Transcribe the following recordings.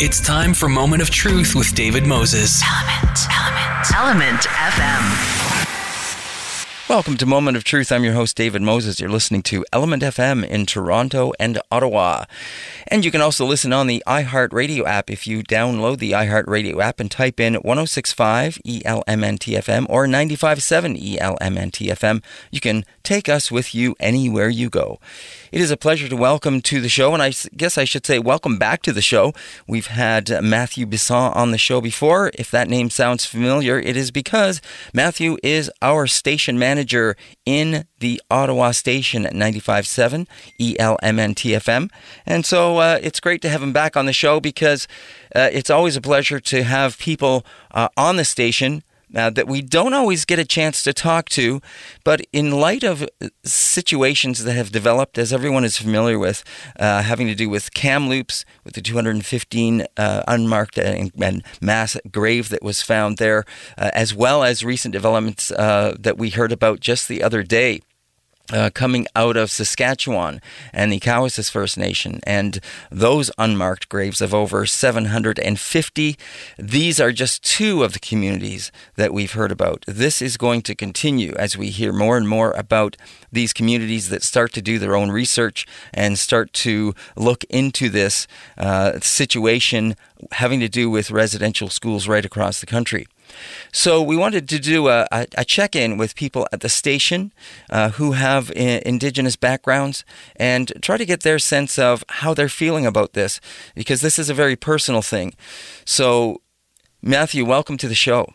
It's time for Moment of Truth with David Moses. Element, Element, Element FM. Welcome to Moment of Truth. I'm your host, David Moses. You're listening to Element FM in Toronto and Ottawa. And you can also listen on the iHeartRadio app if you download the iHeartRadio app and type in 1065 ELMNTFM or 957 ELMNTFM. You can take us with you anywhere you go. It is a pleasure to welcome to the show, and I guess I should say welcome back to the show. We've had Matthew Bisson on the show before. If that name sounds familiar, it is because Matthew is our station manager in the Ottawa station at 95.7 ELMNTFM. And so uh, it's great to have him back on the show because uh, it's always a pleasure to have people uh, on the station uh, that we don't always get a chance to talk to. But in light of uh, situations that have developed, as everyone is familiar with, uh, having to do with Kamloops, with the 215 uh, unmarked and, and, mass grave that was found there, uh, as well as recent developments uh, that we heard about just the other day uh, coming out of Saskatchewan and the Cowessess First Nation, and those unmarked graves of over 750. These are just two of the communities that we've heard about. This is going to continue as we hear more and more about these communities that start to do their own research and start to look into this uh, situation having to do with residential schools right across the country. So we wanted to do a, a, check in with people at the station uh, who have I- Indigenous backgrounds and try to get their sense of how they're feeling about this because this is a very personal thing. So, Matthew, welcome to the show.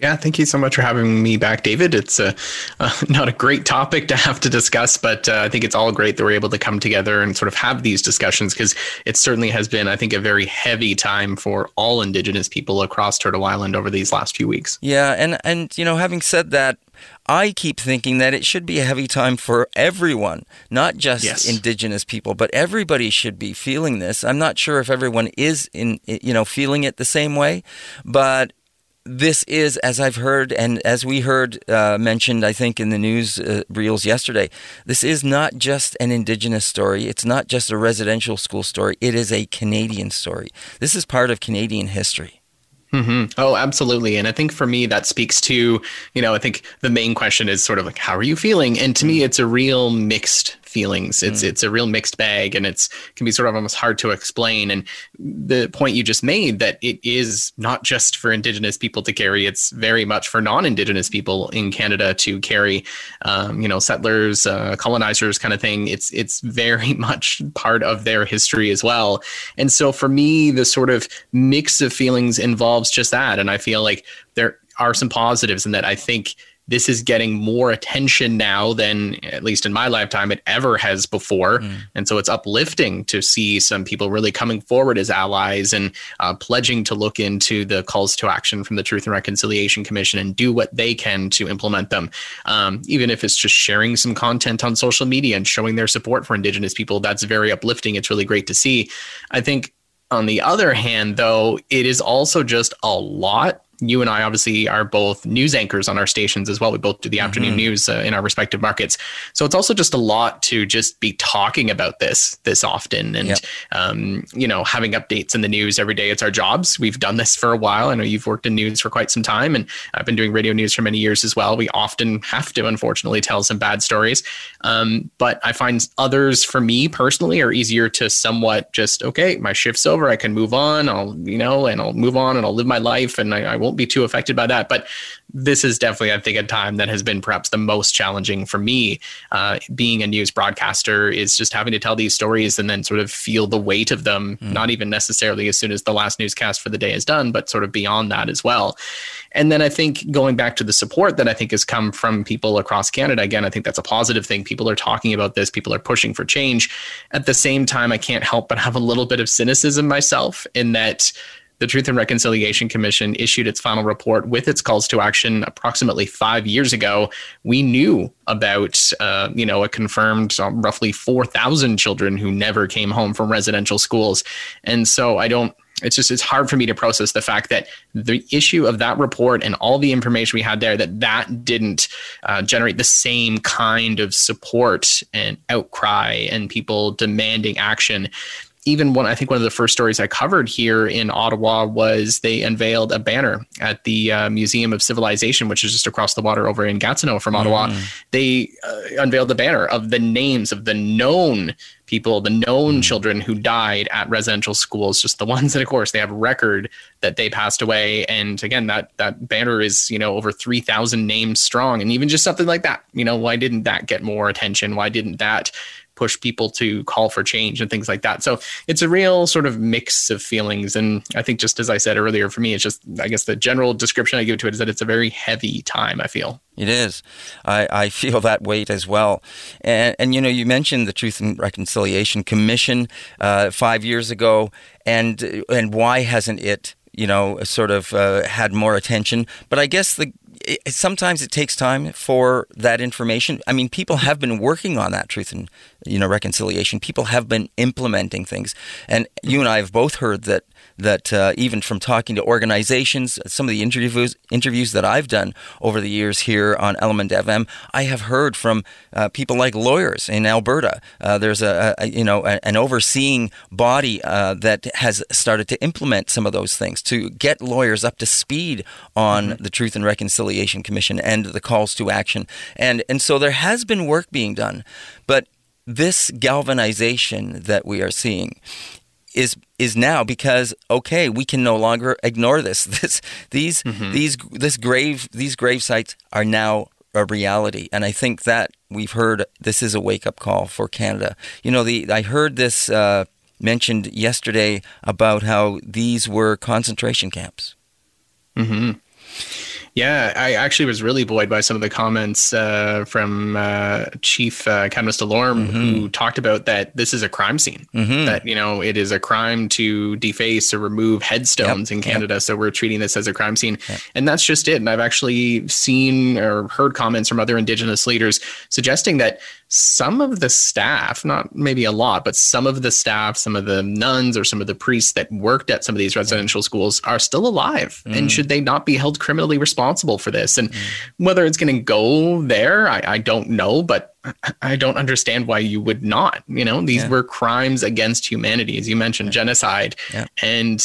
Yeah, thank you so much for having me back, David. It's a, uh, not a great topic to have to discuss, but uh, I think it's all great that we're able to come together and sort of have these discussions because it certainly has been, I think, a very heavy time for all Indigenous people across Turtle Island over these last few weeks. Yeah, and and you know, having said that, I keep thinking that it should be a heavy time for everyone, not just yes. indigenous people, but everybody should be feeling this. I'm not sure if everyone is in you know feeling it the same way, but this is, as I've heard and as we heard uh, mentioned, I think in the news uh, reels yesterday, this is not just an Indigenous story. It's not just a residential school story. It is a Canadian story. This is part of Canadian history. Mm-hmm. Oh, absolutely. And I think for me, that speaks to, you know, I think the main question is sort of like, how are you feeling? And to me, mm. it's a real mixed feelings. It's mm. it's a real mixed bag, and it's can be sort of almost hard to explain. And the point you just made that it is not just for Indigenous people to carry; it's very much for non-Indigenous people in Canada to carry. Um, you know, settlers, uh, colonizers, kind of thing. It's it's very much part of their history as well. And so for me, the sort of mix of feelings involves just that. And I feel like there are some positives in that. I think this is getting more attention now than, at least in my lifetime, it ever has before. Mm. And so it's uplifting to see some people really coming forward as allies and uh, pledging to look into the calls to action from the Truth and Reconciliation Commission and do what they can to implement them. Um, even if it's just sharing some content on social media and showing their support for Indigenous people, that's very uplifting. It's really great to see. I think on the other hand, though, it is also just a lot you and I obviously are both news anchors on our stations as well. We both do the afternoon mm-hmm. news uh, in our respective markets. So it's also just a lot to just be talking about this this often and yep. um, you know having updates in the news every day. It's our jobs. We've done this for a while. I know you've worked in news for quite some time, and I've been doing radio news for many years as well. We often have to, unfortunately, tell some bad stories. Um, but I find others, for me personally, are easier to somewhat just okay, my shift's over. I can move on. I'll you know, and I'll move on and I'll live my life, and I, I won't won't be too affected by that. But this is definitely, I think, a time that has been perhaps the most challenging for me. Uh, being a news broadcaster is just having to tell these stories and then sort of feel the weight of them, mm. not even necessarily as soon as the last newscast for the day is done, but sort of beyond that as well. And then I think going back to the support that I think has come from people across Canada, again, I think that's a positive thing. People are talking about this, people are pushing for change. At the same time, I can't help but have a little bit of cynicism myself in that the Truth and Reconciliation Commission issued its final report with its calls to action approximately five years ago. We knew about, uh, you know, a confirmed um, roughly 4,000 children who never came home from residential schools. And so I don't it's just it's hard for me to process the fact that the issue of that report and all the information we had there that that didn't uh, generate the same kind of support and outcry and people demanding action even one, I think one of the first stories I covered here in Ottawa was they unveiled a banner at the uh, Museum of Civilization, which is just across the water over in Gatineau from Ottawa. Mm. They uh, unveiled the banner of the names of the known people, the known mm. children who died at residential schools, just the ones that, of course, they have a record that they passed away. And again, that that banner is you know over three thousand names strong, and even just something like that, you know, why didn't that get more attention? Why didn't that push people to call for change and things like that. So it's a real sort of mix of feelings. And I think just as I said earlier, for me, it's just I guess the general description I give to it is that it's a very heavy time. I feel it is. I, I feel that weight as well. And and you know you mentioned the Truth and Reconciliation Commission uh, five years ago, and and why hasn't it? You know, sort of uh, had more attention. But I guess the it, sometimes it takes time for that information. I mean, people have been working on that truth and you know reconciliation. People have been implementing things, and you and I have both heard that that uh, even from talking to organizations, some of the interviews interviews that I've done over the years here on Element FM, I have heard from uh, people like lawyers in Alberta. Uh, there's a, a, you know an overseeing body uh, that has started to implement some of those things to get lawyers up to speed on mm-hmm. the Truth and Reconciliation Commission and the calls to action, and and so there has been work being done, but this galvanization that we are seeing is is now because okay, we can no longer ignore this. This these mm-hmm. these this grave these grave sites are now a reality, and I think that we've heard this is a wake up call for Canada. You know, the I heard this uh, mentioned yesterday about how these were concentration camps. hmm yeah, I actually was really buoyed by some of the comments uh, from uh, Chief uh, Cadmus Delorme, mm-hmm. who talked about that this is a crime scene. Mm-hmm. That you know it is a crime to deface or remove headstones yep. in Canada. Yep. So we're treating this as a crime scene, yep. and that's just it. And I've actually seen or heard comments from other Indigenous leaders suggesting that some of the staff, not maybe a lot, but some of the staff, some of the nuns or some of the priests that worked at some of these residential schools are still alive. Mm. And should they not be held criminally responsible for this? And mm. whether it's going to go there, I, I don't know. But I don't understand why you would not. You know, these yeah. were crimes against humanity, as you mentioned, yeah. genocide, yeah. and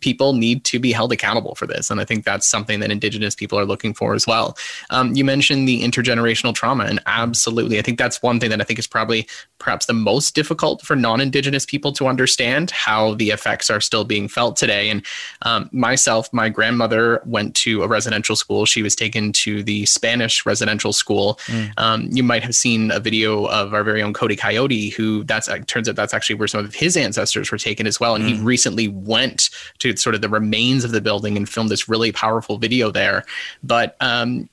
people need to be held accountable for this. And I think that's something that Indigenous people are looking for as well. Um, you mentioned the intergenerational trauma, and absolutely, I think that's one thing that I think is probably perhaps the most difficult for non-Indigenous people to understand how the effects are still being felt today. And um, myself, my grandmother went to a residential school. She was taken to the Spanish residential school. Mm. Um, you might have seen seen a video of our very own Cody Coyote, who that's uh, turns out that's actually where some of his ancestors were taken as well. And mm. he recently went to sort of the remains of the building and filmed this really powerful video there. But um,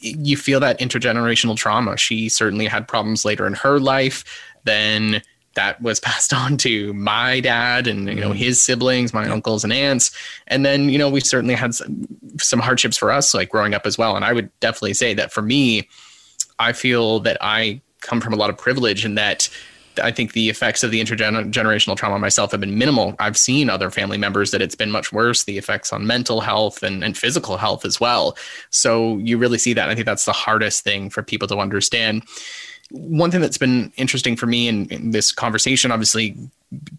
you feel that intergenerational trauma. She certainly had problems later in her life. Then that was passed on to my dad and you know mm. his siblings my uncles and aunts and then you know we certainly had some, some hardships for us like growing up as well and i would definitely say that for me I feel that I come from a lot of privilege and that I think the effects of the intergenerational trauma myself have been minimal. I've seen other family members that it's been much worse, the effects on mental health and, and physical health as well. So you really see that. I think that's the hardest thing for people to understand. One thing that's been interesting for me in, in this conversation, obviously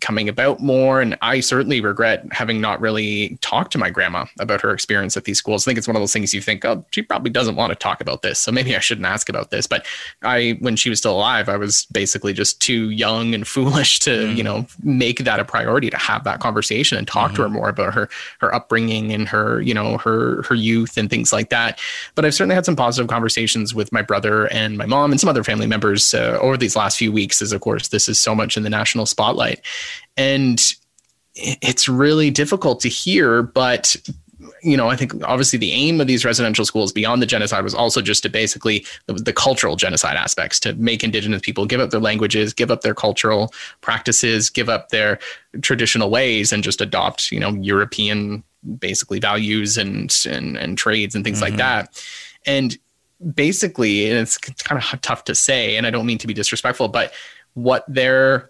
coming about more. And I certainly regret having not really talked to my grandma about her experience at these schools. I think it's one of those things you think, oh, she probably doesn't want to talk about this. So maybe I shouldn't ask about this. But I, when she was still alive, I was basically just too young and foolish to, mm-hmm. you know, make that a priority to have that conversation and talk mm-hmm. to her more about her, her upbringing and her, you know, her, her youth and things like that. But I've certainly had some positive conversations with my brother and my mom and some other family members uh, over these last few weeks, as of course, this is so much in the national spotlight. And it's really difficult to hear, but you know, I think obviously the aim of these residential schools beyond the genocide was also just to basically the, the, cultural genocide aspects to make indigenous people give up their languages, give up their cultural practices, give up their traditional ways, and just adopt you know European basically values and and and trades and things mm-hmm. like that. And basically, and it's kind of tough to say, and I don't mean to be disrespectful, but what their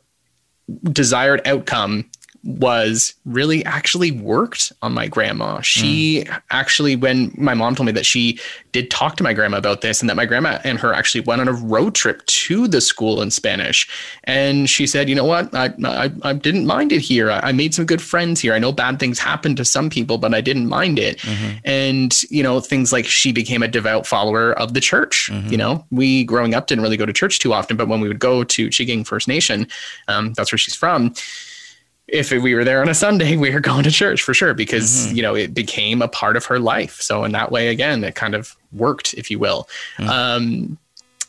desired outcome was really actually worked on my grandma. She mm. actually, when my mom told me that she did talk to my grandma about this and that my grandma and her actually went on a road trip to the school in Spanish. And she said, you know what? I, I, I didn't mind it here. I, I, made some good friends here. I know bad things happen to some people, but I didn't mind it. Mm-hmm. And, you know, things like she became a devout follower of the church. Mm-hmm. You know, we growing up didn't really go to church too often, but when we would go to Chiging First Nation, um, that's where she's from if we were there on a Sunday, we were going to church for sure because mm-hmm. you know it became a part of her life. So in that way, again, it kind of worked, if you will. Mm-hmm. Um,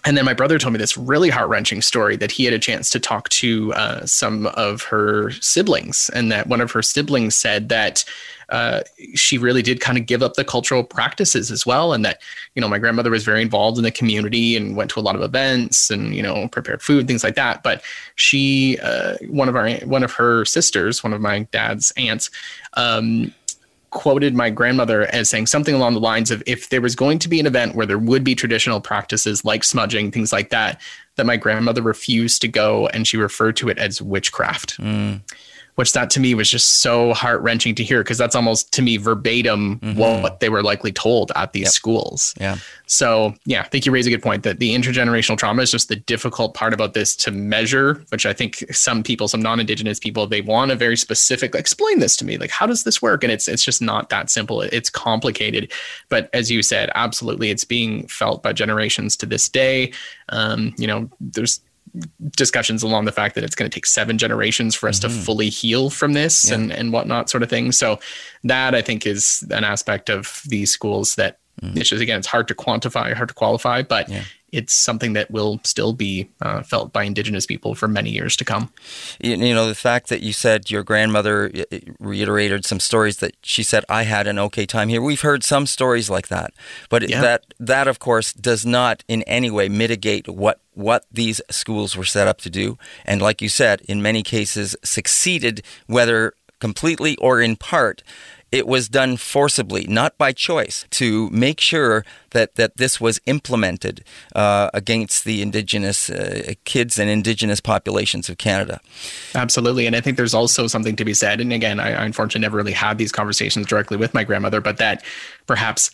and then my brother told me this really heart wrenching story that he had a chance to talk to uh, some of her siblings, and that one of her siblings said that uh, she really did kind of give up the cultural practices as well. And that, you know, my grandmother was very involved in the community and went to a lot of events and, you know, prepared food, things like that. But she, uh, one of our, one of her sisters, one of my dad's aunts, um, quoted my grandmother as saying something along the lines of if there was going to be an event where there would be traditional practices like smudging, things like that, that my grandmother refused to go and she referred to it as witchcraft. Mm which that to me was just so heart wrenching to hear because that's almost to me verbatim mm-hmm. what they were likely told at these yep. schools. Yeah. So yeah, I think you raise a good point that the intergenerational trauma is just the difficult part about this to measure, which I think some people, some non-indigenous people, they want a very specific, explain this to me. Like, how does this work? And it's it's just not that simple. It's complicated. But as you said, absolutely it's being felt by generations to this day. Um, you know, there's discussions along the fact that it's going to take seven generations for us mm-hmm. to fully heal from this yeah. and, and whatnot sort of thing. So that I think is an aspect of these schools that mm-hmm. it's just, again, it's hard to quantify, hard to qualify, but yeah it's something that will still be uh, felt by Indigenous people for many years to come. You, you, know, the fact that you said your grandmother reiterated some stories that she said, I had an okay time here. We've heard some stories like that. But yeah. that, that, of course, does not in any way mitigate what what these schools were set up to do. And like you said, in many cases succeeded, whether completely or in part, it was done forcibly, not by choice, to make sure that, that this was implemented uh, against the Indigenous uh, kids and Indigenous populations of Canada. Absolutely. And I think there's also something to be said. And again, I, I unfortunately never really had these conversations directly with my grandmother, but that perhaps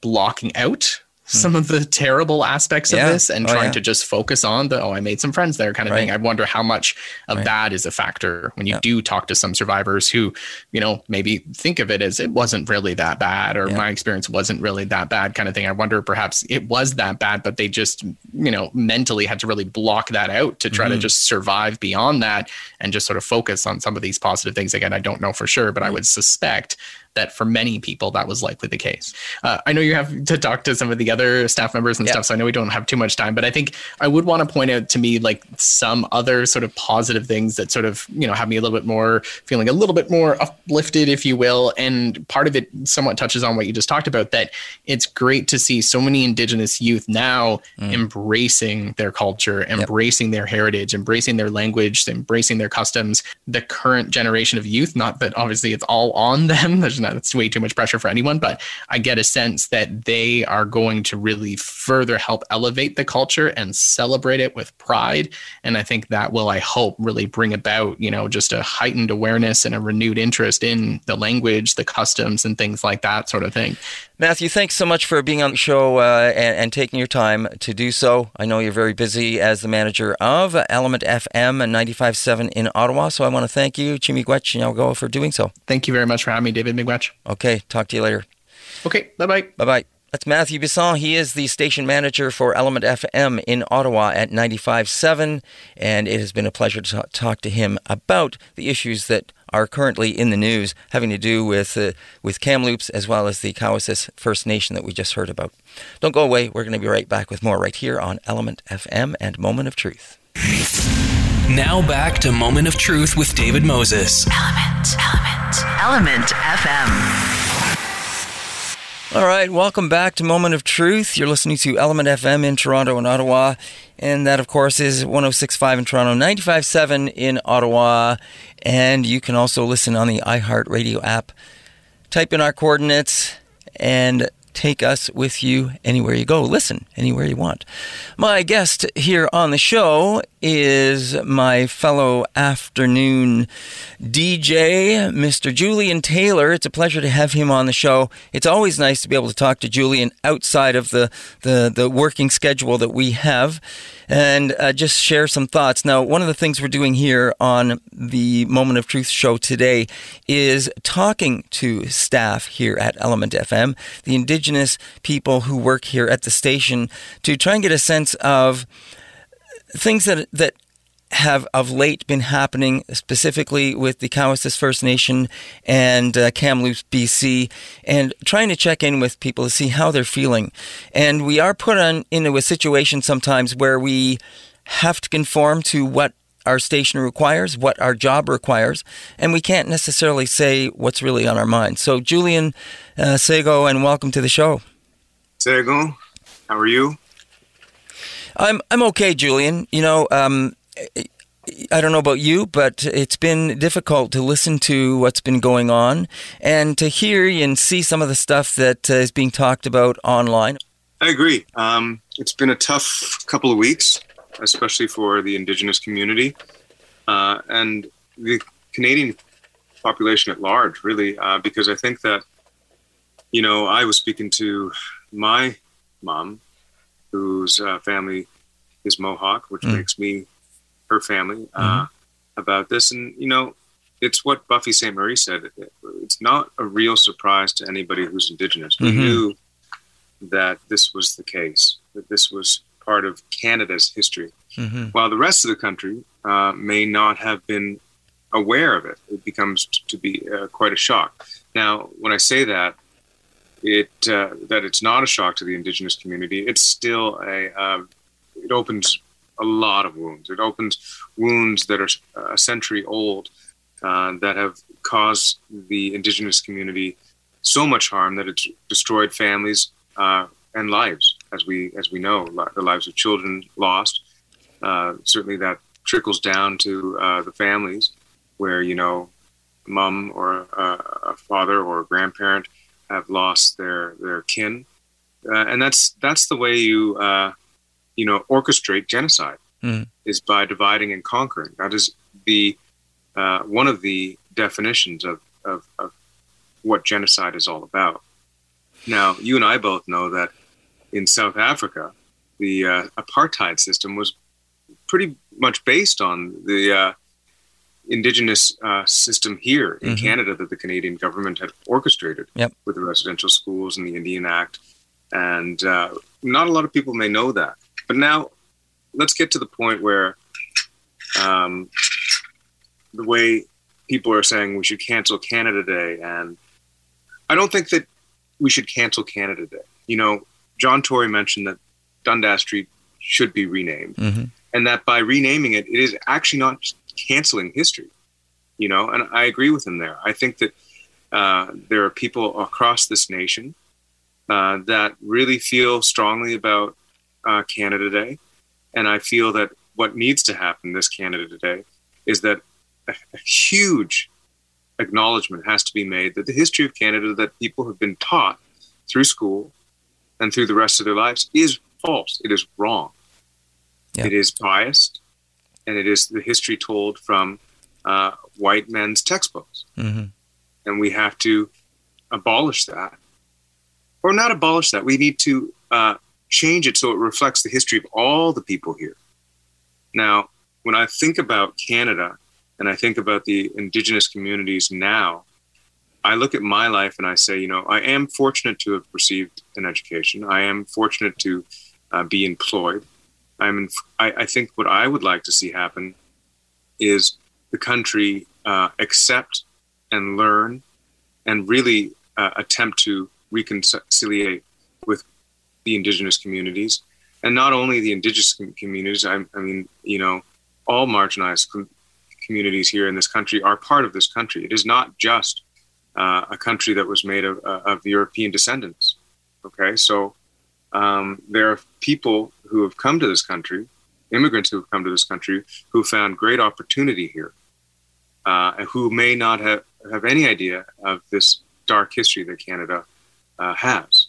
blocking out some of the terrible aspects of this and oh, trying yeah. to just focus on the oh i made some friends there kind of right. thing i wonder how much of right. that is a factor when you yeah. do talk to some survivors who you know maybe think of it as it wasn't really that bad or my experience wasn't really that bad kind of thing i wonder perhaps it was that bad but they just you know mentally had to really block that out to try mm-hmm. to just survive beyond that and just sort of focus on some of these positive things again i don't know for sure but i would suspect that for many people that was likely the case. Uh, I know you have to talk to some of the other staff members and stuff, so I know we don't have too much time, but I think I would want to point out to me like some other sort of positive things that sort of you know have me a little bit more feeling a little bit more uplifted, if you will. And part of it somewhat touches on what you just talked about that it's great to see so many Indigenous youth now mm. embracing their culture, embracing yep. their heritage, embracing their language, embracing their customs. The current generation of youth, not that obviously it's all on them. There's that's way too much pressure for anyone, but I get a sense that they are going to really further help elevate the culture and celebrate it with pride. And I think that will, I hope, really bring about, you know, just a heightened awareness and a renewed interest in the language, the customs, and things like that sort of thing. Matthew, thanks so much for being on the show uh, and, and, taking your time to do so. I know you're very busy as the manager of Element FM 95.7 in Ottawa, so I want to thank you, Chimigwech Nyaugo, for doing so. Thank you very much for having me, David Migwech. Okay, talk to you later. Okay, bye-bye. Bye-bye. That's Matthew Bisson. He is the station manager for Element FM in Ottawa at 95.7, and it has been a pleasure to talk to him about the issues that are currently in the news having to do with uh, with Kamloops as well as the Cowessess First Nation that we just heard about. Don't go away. We're going to be right back with more right here on Element FM and Moment of Truth. Now back to Moment of Truth with David Moses. Element, Element, Element FM. All right, welcome back to Moment of Truth. You're listening to Element FM in Toronto and Ottawa, and that, of course, is 106.5 in Toronto, 95.7 in Ottawa, and you can also listen on the iHeartRadio app. Type in our coordinates and take us with you anywhere you go. Listen anywhere you want. My guest here on the show is my fellow afternoon DJ, Mr. Julian Taylor. It's a pleasure to have him on the show. It's always nice to be able to talk to Julian outside of the, the, the working schedule that we have and uh, just share some thoughts. Now, one of the things we're doing here on the Moment of Truth show today is talking to staff here at Element FM, the Indigenous people who work here at the station, to try and get a sense of things that that have of late been happening, specifically with the Cowessess First Nation and uh, Kamloops, BC, and trying to check in with people to see how they're feeling. And we are put on into a situation sometimes where we have to conform to what our station requires, what our job requires, and we can't necessarily say what's really on our mind. So, Julian uh, Sego, and welcome to the show. Sego, how are you? I'm I'm okay, Julian. You know, um, I don't know about you, but it's been difficult to listen to what's been going on and to hear and see some of the stuff that uh, being talked about online. I agree. Um, it's been a tough couple of weeks, especially for the Indigenous community uh, and the Canadian population at large, really, uh, because I think that, you know, I was speaking to my mom, whose uh, family is Mohawk, which mm. makes me her family uh, mm-hmm. about this. And, you know, it's what Buffy Sainte-Marie said. It's not a real surprise to anybody who's Indigenous. We mm-hmm. knew that this was the case, that this was part of Canada's history. Mm-hmm. While the rest of the country uh, may not have been aware of it, it becomes to be uh, quite a shock. Now, when I say that, it uh, that it's not a shock to the Indigenous community, it's still a uh, it opens a lot of wounds. It opens wounds that are a century old uh, that have caused the indigenous community so much harm that it's destroyed families uh, and lives, as we as we know, the lives of children lost. Uh, certainly, that trickles down to uh, the families where you know, mom or uh, a father or a grandparent have lost their their kin, uh, and that's that's the way you you know, orchestrate genocide mm. is by dividing and conquering. That is the uh, one of the definitions of, of, of what genocide is all about. Now, you and I both know that in South Africa, the uh, apartheid system was pretty much based on the uh, indigenous uh, system here in mm-hmm. Canada that the Canadian government had orchestrated yep. with the residential schools and the Indian Act. And uh, not a lot of people may know that. But now let's get to the point where um, the way people are saying we should cancel Canada Day, and I don't think that we should cancel Canada Day. You know, John Tory mentioned that Dundas Street should be renamed, mm-hmm. and that by renaming it, it is actually not canceling history. You know, and I agree with him there. I think that uh, there are people across this nation uh, that really feel strongly about uh, Canada Day. And I feel that what needs to happen this Canada Day is that a, a huge acknowledgement has to be made that the history of Canada that people have been taught through school and through the rest of their lives is false. It is wrong. Yeah. It is biased, and it is the history told from uh, white men's textbooks. Mm-hmm. And we have to abolish that, or not abolish that. We need to uh, change it so it reflects the history of all the people here. Now, when I think about Canada and I think about the indigenous communities now, I look at my life and I say, you know, I am fortunate to have received an education. I am fortunate to uh, be employed. I'm. In, I, I, think what I would like to see happen is the country uh, accept and learn and really uh, attempt to reconciliate with the indigenous communities, and not only the indigenous communities. I, I mean, you know, all marginalized com- communities here in this country are part of this country. It is not just uh, a country that was made of, uh, of European descendants. Okay, so um, there are people who have come to this country, immigrants who have come to this country, who found great opportunity here, uh, and who may not have, have any idea of this dark history that Canada uh, has.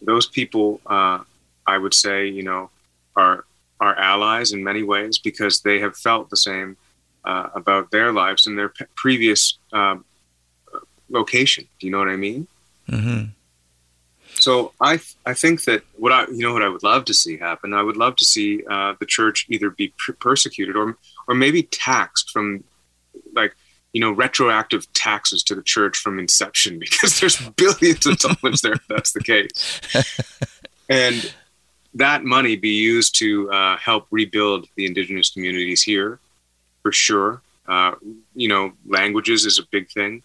Those people, uh, I would say, you know, are are allies in many ways because they have felt the same uh, about their lives in their p- previous um, location. Do you know what I mean? Mm-hmm. So I I think that what I you know what I would love to see happen. I would love to see uh, the church either be per- persecuted or or maybe taxed from like you know retroactive taxes to the church from inception because there's billions of dollars there if that's the case, and that money be used to uh, help rebuild the indigenous communities here for sure. Uh, you know, languages is a big thing,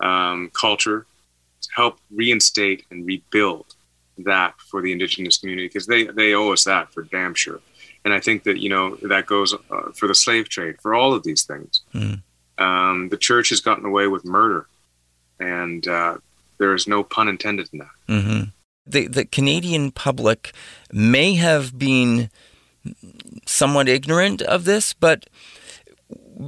um, culture help reinstate and rebuild that for the indigenous community because they, they owe us that for damn sure. And I think that, you know, that goes uh, for the slave trade, for all of these things. Mm. Um, the church has gotten away with murder, and uh, there is no pun intended in that. Mm-hmm. The, the Canadian public may have been somewhat ignorant of this, but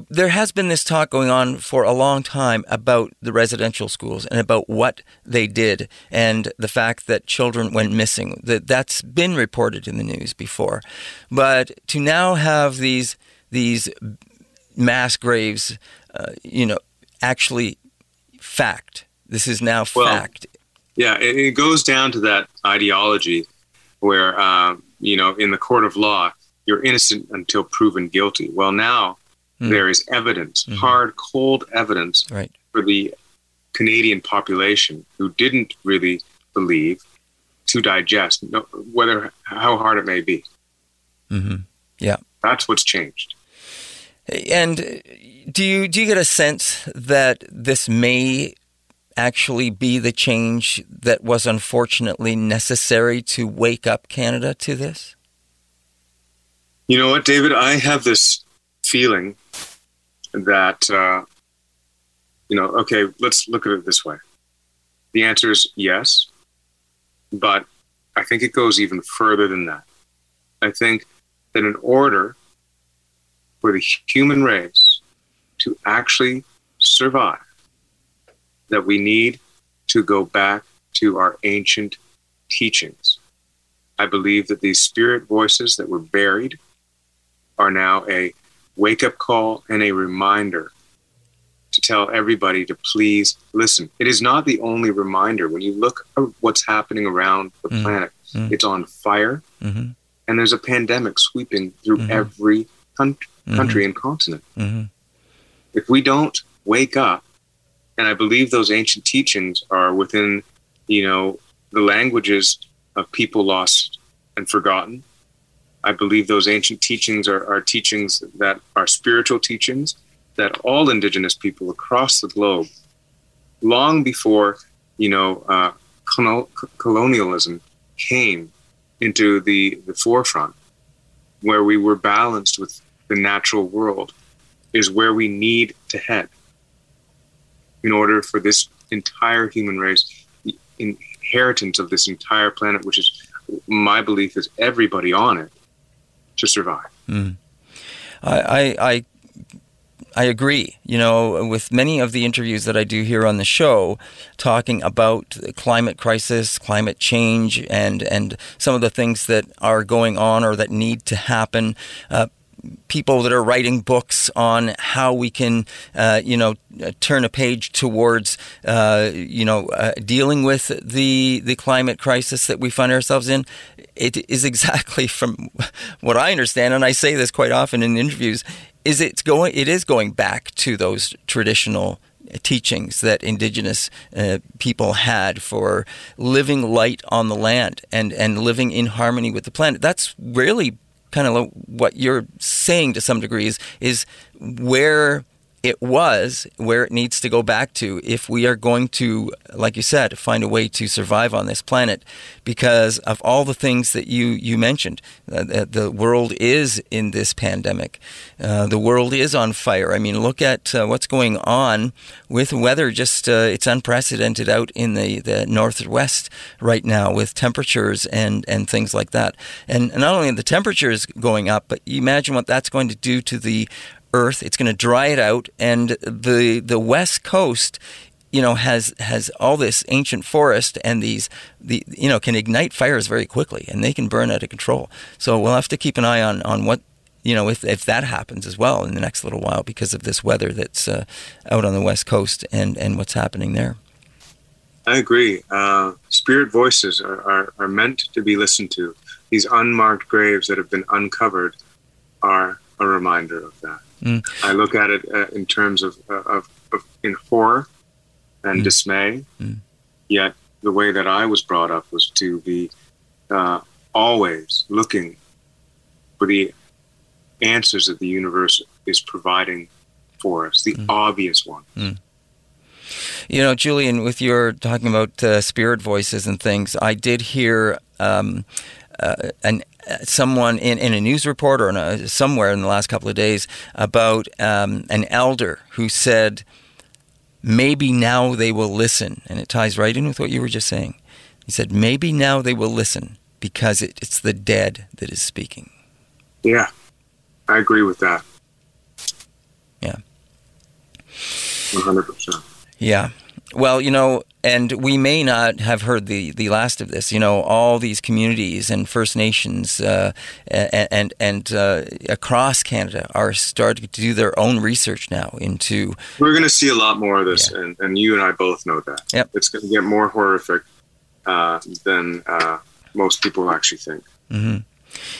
there has been this talk going on for a long time about the residential schools and about what they did and the fact that children went missing. That that's been reported in the news before, but to now have these these mass graves, uh, you know, actually fact. This is now Well, fact. Yeah, it, it goes down to that ideology where, uh, you know, in the court of law, you're innocent until proven guilty. Well, now Mm. there is evidence, Mhm. hard, cold evidence right. for the Canadian population who didn't really believe to digest, no, whether how hard it may be. Mm-hmm. Yeah. That's what's changed. And do you do you get a sense that this may actually be the change that was unfortunately necessary to wake up Canada to this? You know what, David? I have this feeling that, uh, you know, okay, let's look at it this way. The answer is yes, but I think it goes even further than that. I think that in order for the human race to actually survive, that we need to go back to our ancient teachings. I believe that these spirit voices that were buried are now a wake up call and a reminder to tell everybody to please listen. It is not the only reminder. When you look at what's happening around the Mm. planet, Mm. it's on fire Mm-hmm. and there's a pandemic sweeping through Mhm. every coun- Mhm. Country and continent. Mm-hmm. If we don't wake up, and I believe those ancient teachings are within, you know, the languages of people lost and forgotten. I believe those ancient teachings are, are teachings that are spiritual teachings that all indigenous people across the globe, long before, you know, uh, colonialism came into the, the forefront, where we were balanced with the natural world, is where we need to head in order for this entire human race, the inheritance of this entire planet, which is my belief is everybody on it, to survive. I, I, I I agree. You know, with many of the interviews that I do here on the show, talking about the climate crisis, climate change, and and some of the things that are going on or that need to happen. Uh, people that are writing books on how we can, uh, you know, turn a page towards, uh, you know, uh, dealing with the the climate crisis that we find ourselves in. It is exactly from what I understand, and I say this quite often in interviews. Is it's going? It is going back to those traditional teachings that indigenous uh, people had for living light on the land and and living in harmony with the planet. That's really kind of what you're saying to some degrees is where it was where it needs to go back to if we are going to like you said find a way to survive on this planet because of all the things that you you mentioned. Uh, the, world is in this pandemic. Uh, the world is on fire. I mean look at uh, what's going on with weather. Just uh, it's unprecedented out in the the northwest right now with temperatures and and things like that. And not only the temperatures going up but imagine what that's going to do to the earth. It's going to dry it out, and the the west coast you know has has all this ancient forest and these the you know can ignite fires very quickly and they can burn out of control. So we'll have to keep an eye on on what you know if if that happens as well in the next little while because of this weather that's uh, out on the west coast and and what's happening there. I agree. Uh, spirit voices are, are, are meant to be listened to. These unmarked graves that have been uncovered are a reminder of that. Mm. I look at it uh, in terms of, uh, of, of in horror and Mm. dismay. Mm. Yet the way that I was brought up was to be uh, always looking for the answers that the universe is providing for us, the Mm. obvious one. You know, Julian, with your talking about uh, spirit voices and things, I did hear um, uh, an uh, someone in, in a news report or in a, somewhere in the last couple of days about um, an elder who said, "Maybe now they will listen," and it ties right in with what you were just saying. He said, "Maybe now they will listen because it, it's the dead that is speaking." Yeah, I agree with that. Yeah. 100%. Yeah. Well, you know, and we may not have heard the, the last of this. You know, all these communities and First Nations uh, and and, and uh, across Canada are starting to do their own research now into. We're going to see a lot more of this, and, and you and I both know that. Yep. It's going to get more horrific uh, than uh, most people actually think. mhm.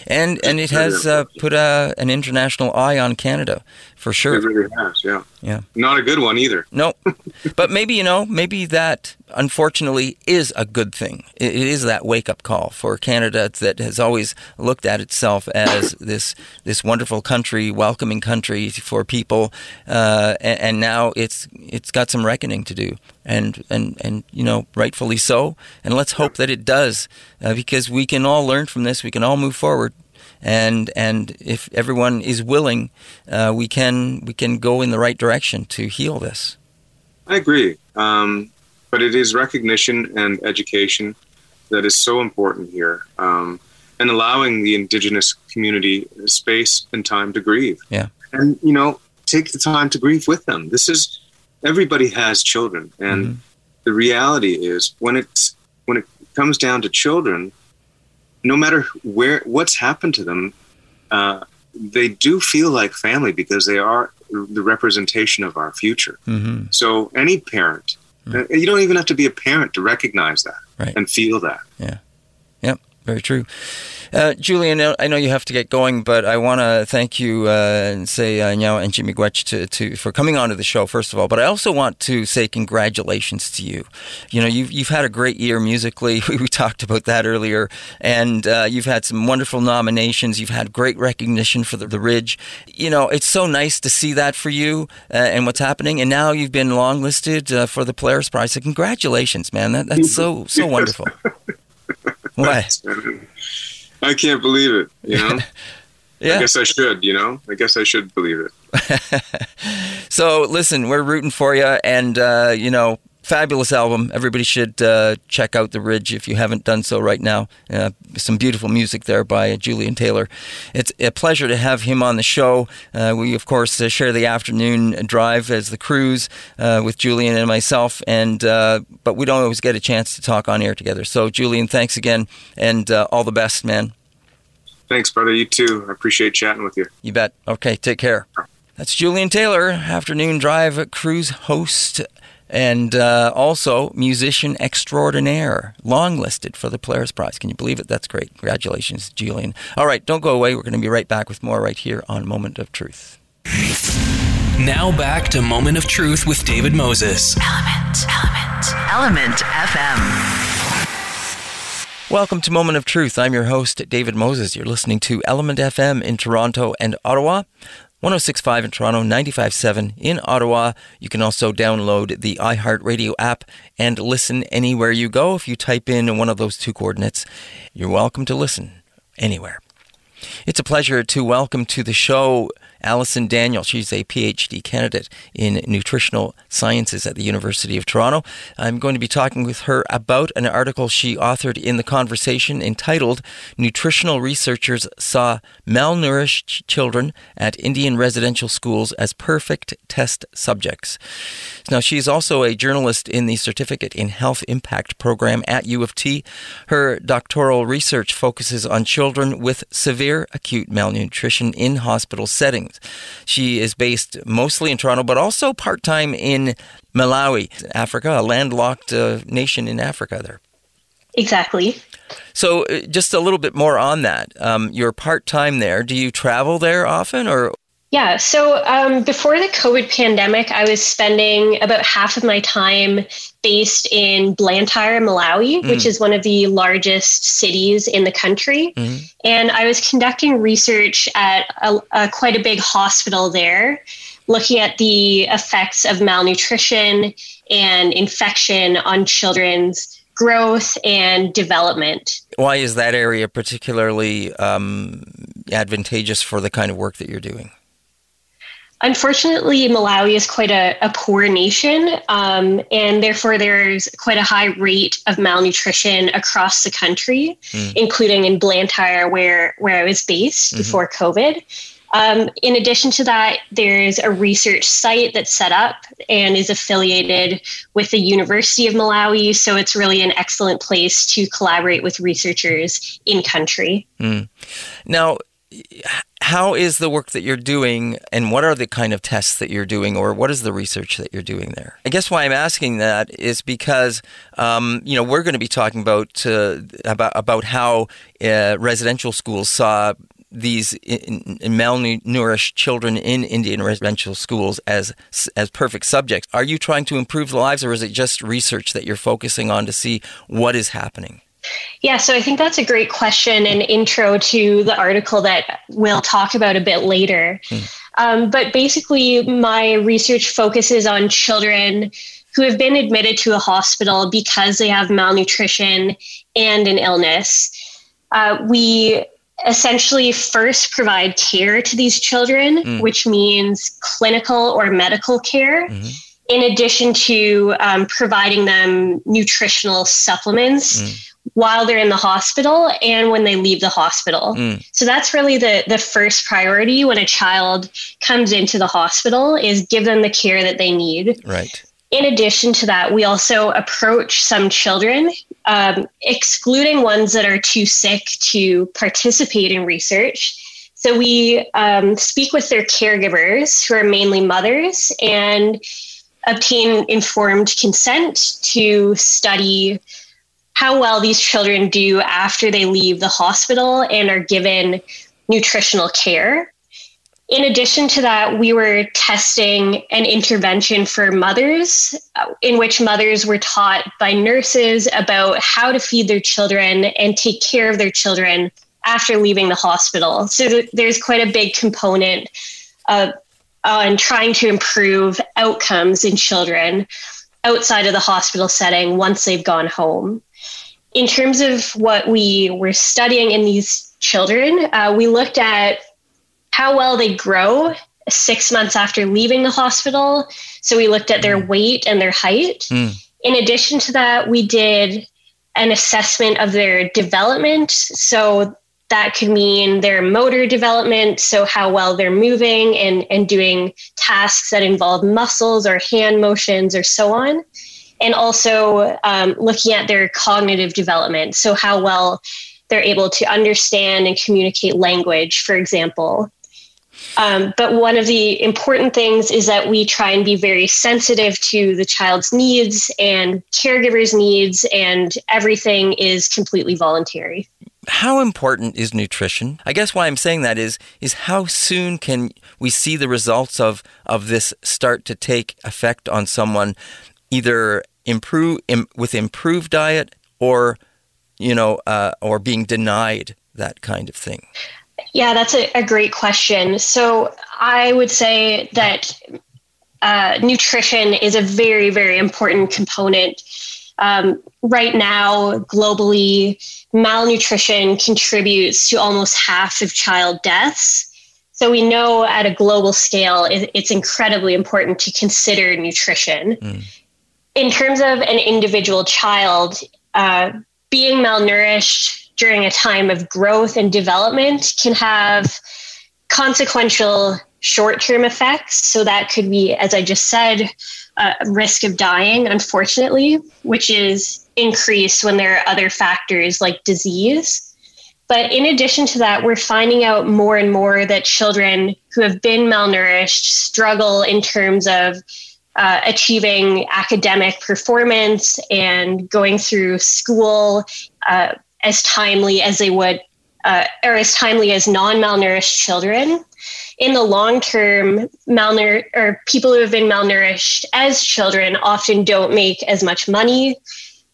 And and it has uh, put a, an international eye on Canada for It sure. really has, yeah. Yeah. Not a good one either. No, but maybe you know, maybe that unfortunately is a good thing. It it is that wake up call for Canada that has always looked at itself as this this wonderful country, welcoming country for people, uh, and, and now it's it's got some reckoning to do, and and and you know, rightfully so. And let's hope that it does, uh, because we can all learn from this. We can all move forward. And and if everyone is willing, uh, we can we can go in the right direction to heal this. I agree. Um, but it is recognition and education that is so important here. Um, and allowing the indigenous community space and time to grieve. Yeah. And, you know, take the time to grieve with them. This is, everybody has children. And Mhm. the reality is when it's, when it comes down to children, no matter where, what's happened to them, uh, they do feel like family because they are the representation of our future. Mm-hmm. So any parent, uh, you don't even have to be a parent to recognize that Right. and feel that. Very true. Uh, Julian, I know you have to get going, but I want to thank you uh, and say uh, Nyao and Chimigwech to, to, for coming onto the show, first of all. But I also want to say congratulations to you. You know, you've, you've had a great year musically. We, we talked about that earlier. And uh, you've had some wonderful nominations. You've had great recognition for the, the Ridge. You know, it's so nice to see that for you uh, and what's happening. And now you've been longlisted uh, for the Polaris Prize. So congratulations, man. That, that's so, so wonderful. What? I can't believe it. You know, yeah. I guess I should. You know, I guess I should believe it. So listen, we're rooting for you, and uh, you know, fabulous album. Everybody should uh, check out the Ridge if you haven't done so right now. Uh, some beautiful music there by Julian Taylor. It's a pleasure to have him on the show. Uh, we of course uh, share the afternoon drive as the cruise uh, with Julian and myself, and uh, but we don't always get a chance to talk on air together. So Julian, thanks again, and uh, all the best, man. Thanks, brother. You too. I appreciate chatting with you. You bet. Okay, take care. That's Julian Taylor, afternoon drive cruise host and uh, also musician extraordinaire, longlisted for the Polaris Prize. Can you believe it? That's great. Congratulations, Julian. All right, don't go away. We're going to be right back with more right here on Moment of Truth. Now back to Moment of Truth with David Moses. Element. Element. Element FM. Welcome to Moment of Truth. I'm your host, David Moses. You're listening to Element FM in Toronto and Ottawa. 1065 in Toronto, 957 in Ottawa. You can also download the iHeartRadio app and listen anywhere you go. If you type in one of those two coordinates, you're welcome to listen anywhere. It's a pleasure to welcome to the show Alison Daniel. She's a PhD candidate in nutritional sciences at the University of Toronto. I'm going to be talking with her about an article she authored in The Conversation entitled Nutritional Researchers Saw Malnourished Children at Indian Residential Schools as Perfect Test Subjects. Now, she's also a journalist in the Certificate in Health Impact program at U of T. Her doctoral research focuses on children with severe acute malnutrition in hospital settings. She is based mostly in Toronto, but also part time in Malawi, Africa, a landlocked uh, nation in Africa there. Exactly. So, uh, just a little bit more on that. Um, you're part time there. Do you travel there often, or yeah. So um, before the COVID pandemic, I was spending about half of my time based in Blantyre, Malawi, mm. which is one of the largest cities in the country. Mm. And I was conducting research at a, a, quite a big hospital there, looking at the effects of malnutrition and infection on children's growth and development. Why is that area particularly um, advantageous for the kind of work that you're doing? Unfortunately, Malawi is quite a, a poor nation, um, and therefore there's quite a high rate of malnutrition across the country, mm. including in Blantyre, where where I was based mm-hmm. before COVID. Um, in addition to that, there's a research site that's set up and is affiliated with the University of Malawi. So it's really an excellent place to collaborate with researchers in country. Mm. Now, how is the work that you're doing and what are the kind of tests that you're doing or what is the research that you're doing there i guess why i'm asking that is because um, you know we're going to be talking about uh, about about how uh, residential schools saw these malnourished children in Indian residential schools as as perfect subjects. Are you trying to improve the lives, or is it just research that you're focusing on to see what is happening? Yeah, so I think that's a great question and intro to the article that we'll talk about a bit later. Mm. Um, but basically, my research focuses on children who have been admitted to a hospital because they have malnutrition and an illness. Uh, we essentially first provide care to these children, mm. which means clinical or medical care. Mm-hmm in addition to um, providing them nutritional supplements mm while they're in the hospital and when they leave the hospital. Mm. So that's really the the first priority when a child comes into the hospital is give them the care that they need. Right. In addition to that, we also approach some children, um, excluding ones that are too sick to participate in research. So we um, speak with their caregivers, who are mainly mothers, and obtain informed consent to study how well these children do after they leave the hospital and are given nutritional care. In addition to that, we were testing an intervention for mothers, uh, in which mothers were taught by nurses about how to feed their children and take care of their children after leaving the hospital. So there's quite a big component of, on trying to improve outcomes in children outside of the hospital setting once they've gone home in terms of what we were studying in these children, uh, we looked at how well they grow six months after leaving the hospital. So we looked at their mm. weight and their height. Mm. In addition to that, we did an assessment of their development. So that could mean their motor development, so how well they're moving and, and doing tasks that involve muscles or hand motions or so on and also um, looking at their cognitive development. So, how well they're able to understand and communicate language, for example. Um, but one of the important things is that we try and be very sensitive to the child's needs and caregivers' needs, and everything is completely voluntary. How important is nutrition? I guess why I'm saying that is is how soon can we see the results of of this start to take effect on someone either improve Im, with improved diet or you know uh, or being denied that kind of thing yeah that's a, a great question so i would say that uh, nutrition is a very very important component um, right now globally malnutrition contributes to almost half of child deaths So we know at a global scale, it's incredibly important to consider nutrition. Mm. In terms of an individual child, uh, being malnourished during a time of growth and development can have consequential short term effects. So that could be, as I just said, uh, risk of dying, unfortunately, which is increased when there are other factors like disease. But in addition to that, we're finding out more and more that children who have been malnourished struggle in terms of uh, achieving academic performance and going through school uh, as timely as they would, uh, or as timely as non malnourished children in the long term, malnour or people who have been malnourished as children often don't make as much money.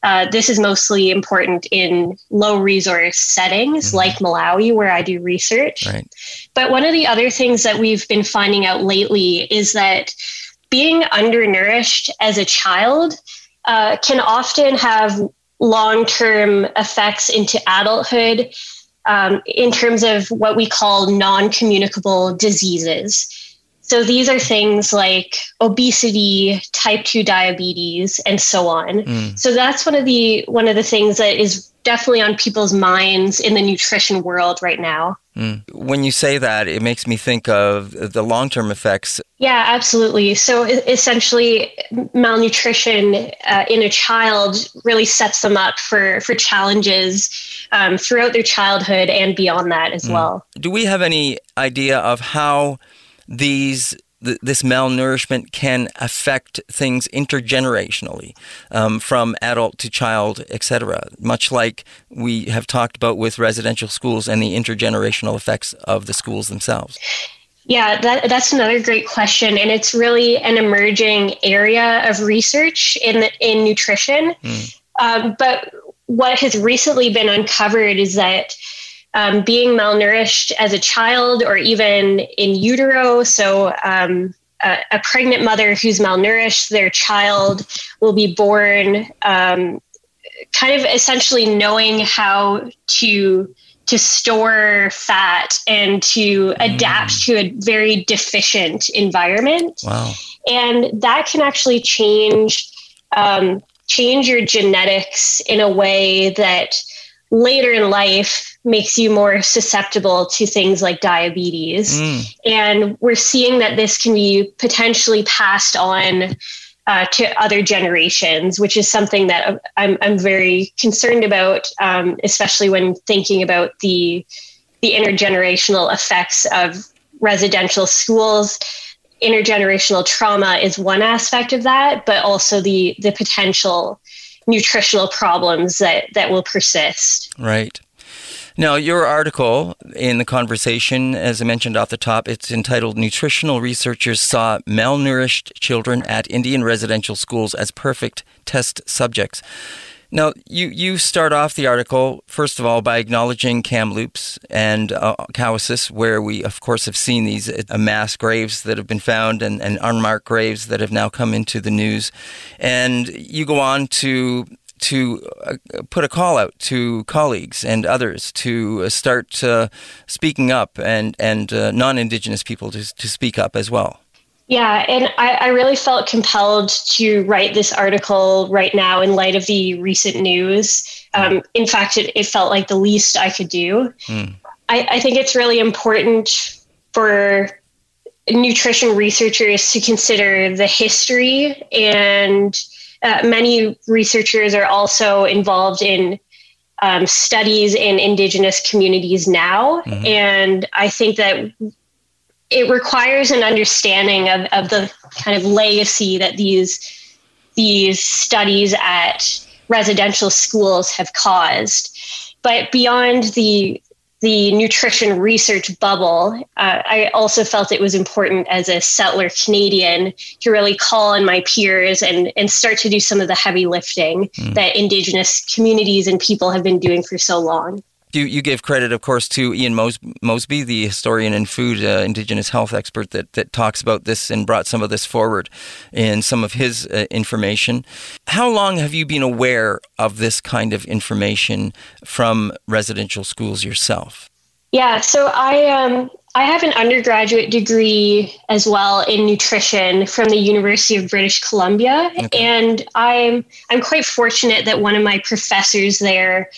Uh, this is mostly important in low resource settings mm-hmm. like Malawi, where I do research. Right. But one of the other things that we've been finding out lately is that being undernourished as a child uh, can often have long term effects into adulthood um, in terms of what we call non communicable diseases. So these are things like obesity, type 2 diabetes and so on. Mm. So that's one of the one of the things that is definitely on people's minds in the nutrition world right now. Mm. When you say that, it makes me think of the long-term effects. Yeah, absolutely. So essentially malnutrition uh, in a child really sets them up for for challenges um, throughout their childhood and beyond that as mm. well. Do we have any idea of how these th- this malnourishment can affect things intergenerationally, um, from adult to child, etc. Much like we have talked about with residential schools and the intergenerational effects of the schools themselves. Yeah, that, that's another great question, and it's really an emerging area of research in the, in nutrition. Mm. Um, but what has recently been uncovered is that um, being malnourished as a child or even in utero. So, um, a, a, pregnant mother who's malnourished, their child will be born um, kind of essentially knowing how to to store fat and to mm. adapt to a very deficient environment. Wow. And that can actually change um, change your genetics in a way that later in life makes you more susceptible to things like diabetes. Mm. And we're seeing that this can be potentially passed on uh, to other generations, which is something that I'm, I'm very concerned about, um, especially when thinking about the, the intergenerational effects of residential schools. Intergenerational trauma is one aspect of that, but also the, the potential nutritional problems that, that will persist. Right. Now, your article in the conversation, as I mentioned off the top, it's entitled Nutritional Researchers Saw Malnourished Children at Indian Residential Schools as Perfect Test Subjects. Now, you, you start off the article, first of all, by acknowledging Kamloops and uh, Cowessess, where we, of course, have seen these uh, mass graves that have been found and, and unmarked graves that have now come into the news. And you go on to to uh, put a call out to colleagues and others to uh, start uh, speaking up and and uh, non-indigenous people to to speak up as well. Yeah, and I, I, really felt compelled to write this article right now in light of the recent news. Um, in fact, it, it, felt like the least I could do. Mm. I, I think it's really important for nutrition researchers to consider the history and uh, many researchers are also involved in um, studies in indigenous communities now. Mm-hmm. And I think that it requires an understanding of, of the kind of legacy that these these studies at residential schools have caused. But beyond the the nutrition research bubble, uh, I also felt it was important as a settler Canadian to really call on my peers and, and start to do some of the heavy lifting mm. that Indigenous communities and people have been doing for so long. You, you gave credit, of course, to Ian Mos- Mosby, the historian and food uh, Indigenous health expert that, that talks about this and brought some of this forward in some of his uh, information. How long have you been aware of this kind of information from residential schools yourself? Yeah, so I um, I have an undergraduate degree as well in nutrition from the University of British Columbia, okay. and I'm I'm quite fortunate that one of my professors there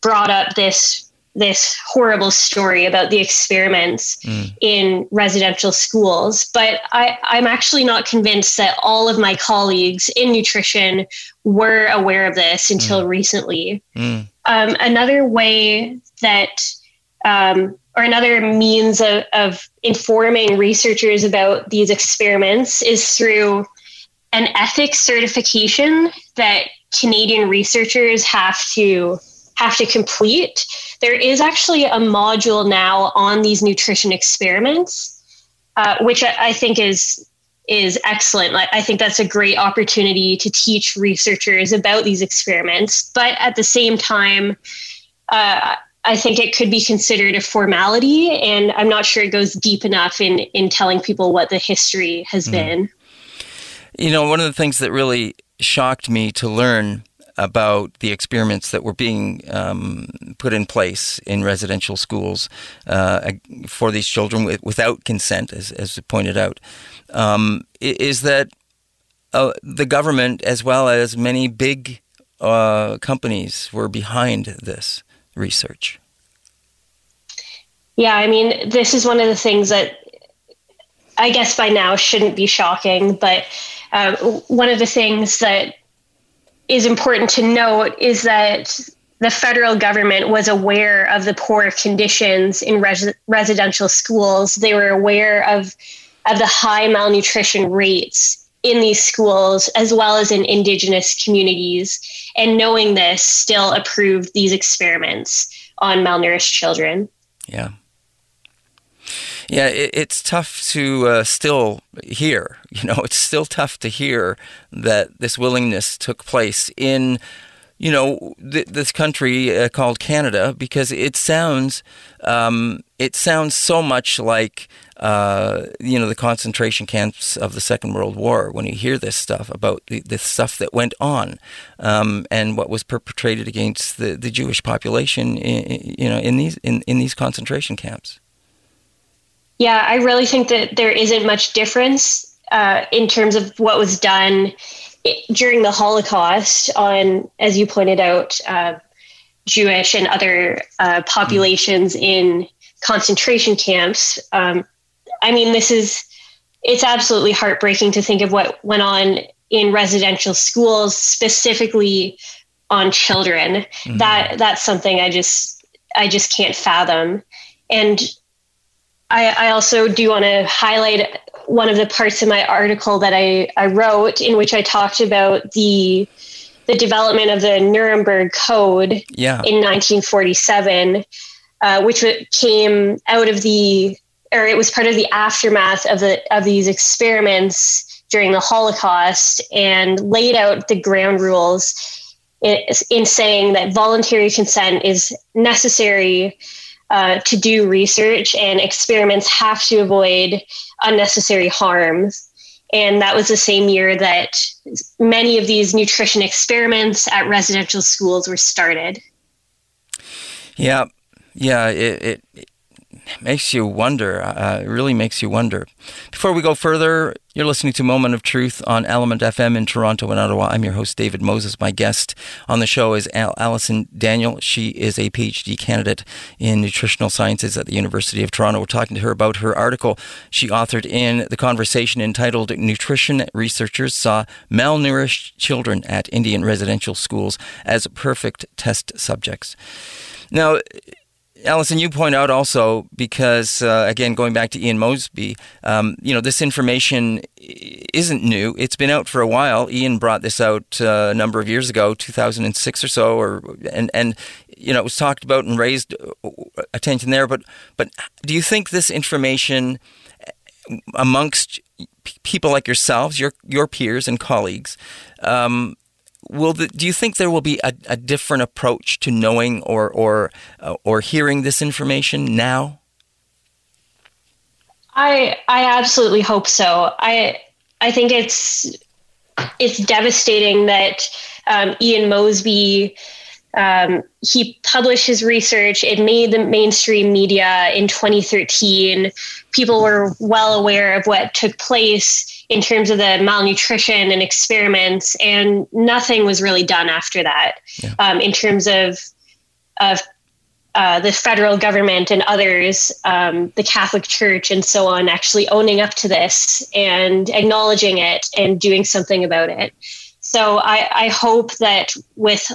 brought up this this horrible story about the experiments mm. in residential schools. But I, I'm actually not convinced that all of my colleagues in nutrition were aware of this until mm. recently. Mm. Um, another way that um, or another means of, of informing researchers about these experiments is through an ethics certification that Canadian researchers have to have to complete. There is actually a module now on these nutrition experiments, uh, which I, I, think is is excellent. I think that's a great opportunity to teach researchers about these experiments. But at the same time, uh, I think it could be considered a formality, and I'm not sure it goes deep enough in in telling people what the history has mm. been. You know, one of the things that really shocked me to learn about the experiments that were being um, put in place in residential schools uh, for these children without consent, as, as pointed out, um, is that uh, the government, as well as many big uh, companies, were behind this research? Yeah, I mean, this is one of the things that I guess by now shouldn't be shocking, but uh, one of the things that is important to note is that the federal government was aware of the poor conditions in res- residential schools. They were aware of of the high malnutrition rates in these schools as well as in indigenous communities. And knowing this still approved these experiments on malnourished children. Yeah yeah it, it's tough to uh, still hear you know it's still tough to hear that this willingness took place in you know th- this country uh, called Canada because it sounds um, it sounds so much like uh, you know, the concentration camps of the Second World War. When you hear this stuff about the, the stuff that went on um, and what was perpetrated against the, the Jewish population, in, you know, in these in, in these concentration camps. Yeah, I really think that there isn't much difference uh, in terms of what was done during the Holocaust on, as you pointed out, uh, Jewish and other uh, populations mm. in concentration camps. Um, I mean, this is it's absolutely heartbreaking to think of what went on in residential schools, specifically on children. Mm-hmm. That that's something I just I just can't fathom. And I, I also do want to highlight one of the parts of my article that I, I wrote in which I talked about the the development of the Nuremberg Code yeah. in 1947, uh, which came out of the or it was part of the aftermath of the of these experiments during the Holocaust and laid out the ground rules in, in saying that voluntary consent is necessary uh, to do research and experiments have to avoid unnecessary harms. And that was the same year that many of these nutrition experiments at residential schools were started. Yeah, yeah, it, it makes you wonder. Uh, it really makes you wonder. Before we go further, you're listening to Moment of Truth on Element FM in Toronto and Ottawa. I'm your host, David Moses. My guest on the show is Al- Allison Daniel. She is a PhD candidate in nutritional sciences at the University of Toronto. We're talking to her about her article she authored in the conversation entitled Nutrition Researchers Saw Malnourished Children at Indian Residential Schools as Perfect Test Subjects. Now, Allison, you point out also because uh, again, going back to Ian Mosby, um, you know this information isn't new. It's been out for a while. Ian brought this out uh, a number of years ago, 2006 or so, or and and you know it was talked about and raised uh, attention there. But but do you think this information amongst people like yourselves, your your peers and colleagues, um, will the, do you think there will be a, a different approach to knowing or or uh, or hearing this information now? I I absolutely hope so. I I think it's it's devastating that um, Ian Mosby Um, he published his research. It made the mainstream media in 2013. People were well aware of what took place in terms of the malnutrition and experiments, and nothing was really done after that yeah. um, in terms of of uh, the federal government and others, um, the Catholic Church and so on, actually owning up to this and acknowledging it and doing something about it. So I, I hope that with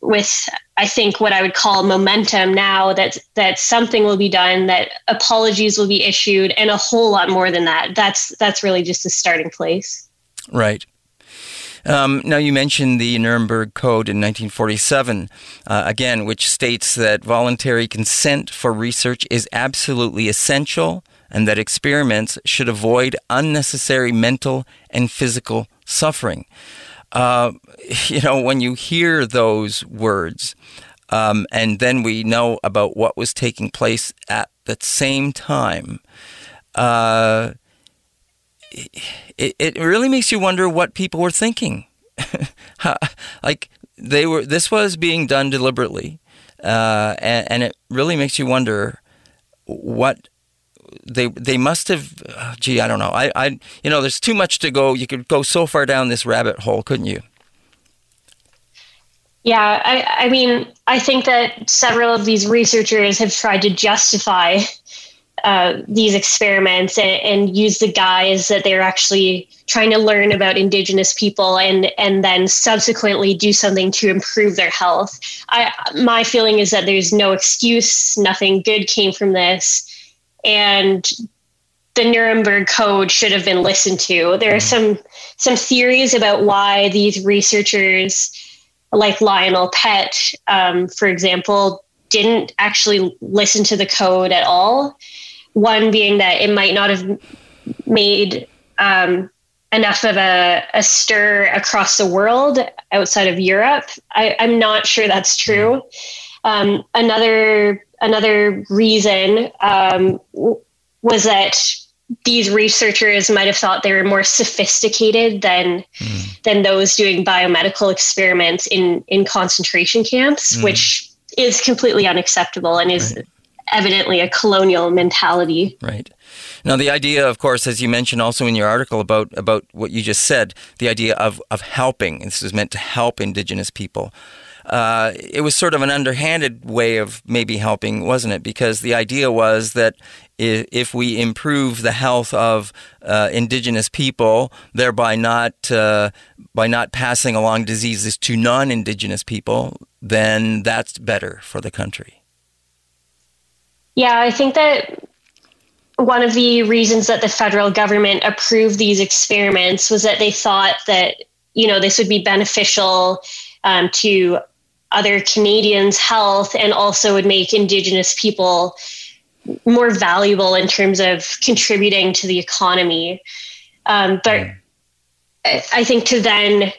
with I think what I would call momentum now that that something will be done, that apologies will be issued, and a whole lot more than that. That's that's really just a starting place. Right. Um, now, you mentioned the Nuremberg Code in 1947, uh, again, which states that voluntary consent for research is absolutely essential and that experiments should avoid unnecessary mental and physical suffering. Uh, you know, when you hear those words, um, and then we know about what was taking place at the same time, uh, it, it really makes you wonder what people were thinking. like they were, this was being done deliberately, uh, and, and, it really makes you wonder what they they must have. Oh, gee, I don't know. I, I you know, there's too much to go. You could go so far down this rabbit hole, couldn't you? Yeah, I, I mean, I think that several of these researchers have tried to justify uh, these experiments and, and, use the guise that they're actually trying to learn about indigenous people and and then subsequently do something to improve their health. I my feeling is that there's no excuse, nothing good came from this, and the Nuremberg Code should have been listened to. There are some some theories about why these researchers, like Lionel Pett, um, for example, didn't actually listen to the code at all one being that it might not have made um, enough of a, a, stir across the world outside of Europe. I, am not sure that's true. Um, another another reason um, was that these researchers might have thought they were more sophisticated than mm. than those doing biomedical experiments in in concentration camps, mm. which is completely unacceptable and is right evidently a colonial mentality. Right. Now, the idea, of course, as you mentioned also in your article about, about what you just said, the idea of, of helping, this is meant to help Indigenous people. Uh, it was sort of an underhanded way of maybe helping, wasn't it? Because the idea was that if we improve the health of uh, indigenous people, thereby not uh, by not passing along diseases to non-indigenous people, then that's better for the country. Yeah, I think that one of the reasons that the federal government approved these experiments was that they thought that you know this would be beneficial um, to other Canadians' health and also would make Indigenous people more valuable in terms of contributing to the economy. Um, but I think to then,